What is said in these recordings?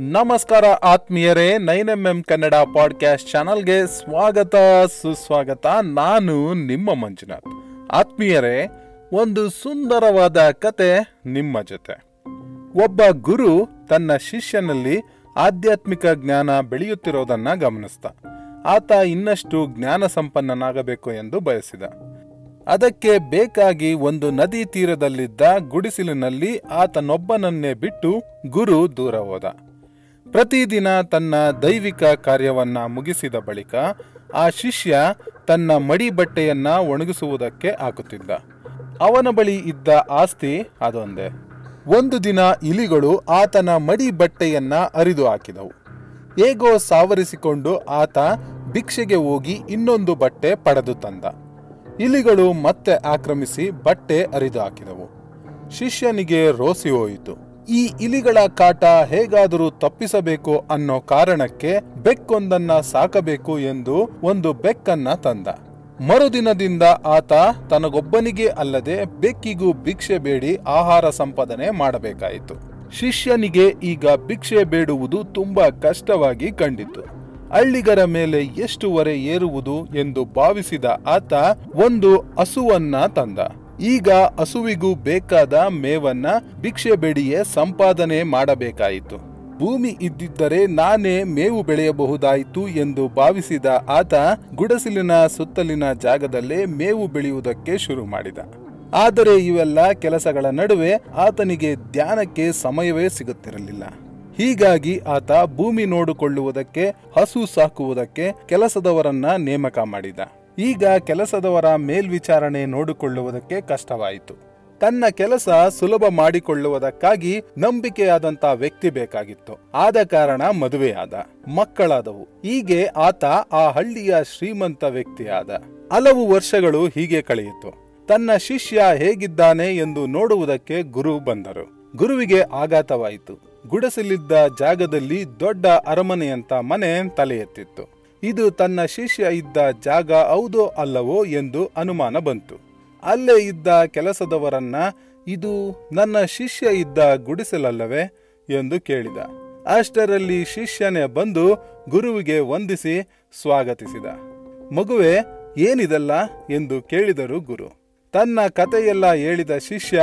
ನಮಸ್ಕಾರ ಆತ್ಮೀಯರೇ, nine M M Kannada podcast ಚಾನಲ್ಗೆ ಸ್ವಾಗತ, ಸುಸ್ವಾಗತ. ನಾನು ನಿಮ್ಮ ಮಂಜುನಾಥ್. ಆತ್ಮೀಯರೇ, ಒಂದು ಸುಂದರವಾದ ಕತೆ ನಿಮ್ಮ ಜೊತೆ. ಒಬ್ಬ ಗುರು ತನ್ನ ಶಿಷ್ಯನಲ್ಲಿ ಆಧ್ಯಾತ್ಮಿಕ ಜ್ಞಾನ ಬೆಳೆಯುತ್ತಿರೋದನ್ನ ಗಮನಿಸ್ತ. ಆತ ಇನ್ನಷ್ಟು ಜ್ಞಾನ ಸಂಪನ್ನನಾಗಬೇಕು ಎಂದು ಬಯಸಿದ. ಅದಕ್ಕೆ ಬೇಕಾಗಿ ಒಂದು ನದಿ ತೀರದಲ್ಲಿದ್ದ ಗುಡಿಸಿಲಿನಲ್ಲಿ ಆತನೊಬ್ಬನನ್ನೇ ಬಿಟ್ಟು ಗುರು ದೂರ ಹೋದ. ಪ್ರತಿದಿನ ತನ್ನ ದೈವಿಕ ಕಾರ್ಯವನ್ನ ಮುಗಿಸಿದ ಬಳಿಕ ಆ ಶಿಷ್ಯ ತನ್ನ ಮಡಿ ಬಟ್ಟೆಯನ್ನು ಒಣಗಿಸುವುದಕ್ಕೆ ಹಾಕುತ್ತಿದ್ದ. ಅವನ ಬಳಿ ಇದ್ದ ಆಸ್ತಿ ಅದೊಂದೇ. ಒಂದು ದಿನ ಇಲಿಗಳು ಆತನ ಮಡಿ ಬಟ್ಟೆಯನ್ನ ಅರಿದು ಹಾಕಿದವು. ಹೇಗೋ ಸಾವರಿಸಿಕೊಂಡು ಆತ ಭಿಕ್ಷೆಗೆ ಹೋಗಿ ಇನ್ನೊಂದು ಬಟ್ಟೆ ಪಡೆದು ತಂದ. ಇಲಿಗಳು ಮತ್ತೆ ಆಕ್ರಮಿಸಿ ಬಟ್ಟೆ ಅರಿದು ಹಾಕಿದವು. ಶಿಷ್ಯನಿಗೆ ರೋಸಿ ಹೋಯಿತು. ಈ ಇಲಿಗಳ ಕಾಟ ಹೇಗಾದರೂ ತಪ್ಪಿಸಬೇಕು ಅನ್ನೋ ಕಾರಣಕ್ಕೆ ಬೆಕ್ಕೊಂದನ್ನ ಸಾಕಬೇಕು ಎಂದು ಒಂದು ಬೆಕ್ಕನ್ನ ತಂದ. ಮರುದಿನದಿಂದ ಆತ ತನಗೊಬ್ಬನಿಗೆ ಅಲ್ಲದೆ ಬೆಕ್ಕಿಗೂ ಭಿಕ್ಷೆ ಬೇಡಿ ಆಹಾರ ಸಂಪಾದನೆ ಮಾಡಬೇಕಾಯಿತು. ಶಿಷ್ಯನಿಗೆ ಈಗ ಭಿಕ್ಷೆ ಬೇಡುವುದು ತುಂಬಾ ಕಷ್ಟವಾಗಿ ಕಂಡಿತು. ಹಳ್ಳಿಗರ ಮೇಲೆ ಎಷ್ಟು ಹೊರೆ ಏರುವುದು ಎಂದು ಭಾವಿಸಿದ ಆತ ಒಂದು ಹಸುವನ್ನ ತಂದ. ಈಗ ಹಸುವಿಗೂ ಬೇಕಾದ ಮೇವನ್ನ ಭಿಕ್ಷೆ ಬೆಡಿಯೇ ಸಂಪಾದನೆ ಮಾಡಬೇಕಾಯಿತು. ಭೂಮಿ ಇದ್ದಿದ್ದರೆ ನಾನೇ ಮೇವು ಬೆಳೆಯಬಹುದಾಯಿತು ಎಂದು ಭಾವಿಸಿದ ಆತ ಗುಡಸಿಲಿನ ಸುತ್ತಲಿನ ಜಾಗದಲ್ಲೇ ಮೇವು ಬೆಳೆಯುವುದಕ್ಕೆ ಶುರು ಮಾಡಿದ. ಆದರೆ ಇವೆಲ್ಲ ಕೆಲಸಗಳ ನಡುವೆ ಆತನಿಗೆ ಧ್ಯಾನಕ್ಕೆ ಸಮಯವೇ ಸಿಗುತ್ತಿರಲಿಲ್ಲ. ಹೀಗಾಗಿ ಆತ ಭೂಮಿ ನೋಡಿಕೊಳ್ಳುವುದಕ್ಕೆ, ಹಸು ಸಾಕುವುದಕ್ಕೆ ಕೆಲಸದವರನ್ನ ನೇಮಕ ಮಾಡಿದ. ಈಗ ಕೆಲಸದವರ ಮೇಲ್ವಿಚಾರಣೆ ನೋಡಿಕೊಳ್ಳುವುದಕ್ಕೆ ಕಷ್ಟವಾಯಿತು. ತನ್ನ ಕೆಲಸ ಸುಲಭ ಮಾಡಿಕೊಳ್ಳುವುದಕ್ಕಾಗಿ ನಂಬಿಕೆಯಾದಂತ ವ್ಯಕ್ತಿ ಬೇಕಾಗಿತ್ತು. ಆದ ಕಾರಣ ಮದುವೆಯಾದ, ಮಕ್ಕಳಾದವು. ಹೀಗೆ ಆತ ಆ ಹಳ್ಳಿಯ ಶ್ರೀಮಂತ ವ್ಯಕ್ತಿಯಾದ. ಹಲವು ವರ್ಷಗಳು ಹೀಗೆ ಕಳೆಯಿತು. ತನ್ನ ಶಿಷ್ಯ ಹೇಗಿದ್ದಾನೆ ಎಂದು ನೋಡುವುದಕ್ಕೆ ಗುರು ಬಂದರು. ಗುರುವಿಗೆ ಆಘಾತವಾಯಿತು. ಗುಡಸಲಿದ್ದ ಜಾಗದಲ್ಲಿ ದೊಡ್ಡ ಅರಮನೆಯಂತ ಮನೆ ತಲೆ ಎತ್ತಿತ್ತು ಇದು ತನ್ನ ಶಿಷ್ಯ ಇದ್ದ ಜಾಗ ಹೌದೋ ಅಲ್ಲವೋ ಎಂದು ಅನುಮಾನ ಬಂತು. ಅಲ್ಲೇ ಇದ್ದ ಕೆಲಸದವರನ್ನ, ಇದು ನನ್ನ ಶಿಷ್ಯ ಇದ್ದ ಗುಡಿಸಲಲ್ಲವೇ? ಎಂದು ಕೇಳಿದ. ಅಷ್ಟರಲ್ಲಿ ಶಿಷ್ಯನೇ ಬಂದು ಗುರುವಿಗೆ ವಂದಿಸಿ ಸ್ವಾಗತಿಸಿದ. ಮಗುವೆ, ಏನಿದಲ್ಲ? ಎಂದು ಕೇಳಿದರು ಗುರು. ತನ್ನ ಕಥೆಯೆಲ್ಲ ಹೇಳಿದ ಶಿಷ್ಯ,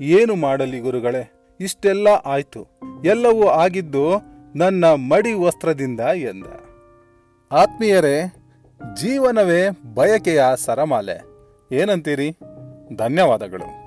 ಏನು ಮಾಡಲಿ ಗುರುಗಳೇ, ಇಷ್ಟೆಲ್ಲ ಆಯ್ತು. ಎಲ್ಲವೂ ಆಗಿದ್ದು ನನ್ನ ಮಡಿ ವಸ್ತ್ರದಿಂದ ಎಂದ. ಆತ್ಮೀಯರೇ ಜೀವನವೇ ಬಯಕೆಯ ಸರಮಾಲೆ. ಏನಂತೀರಿ? ಧನ್ಯವಾದಗಳು.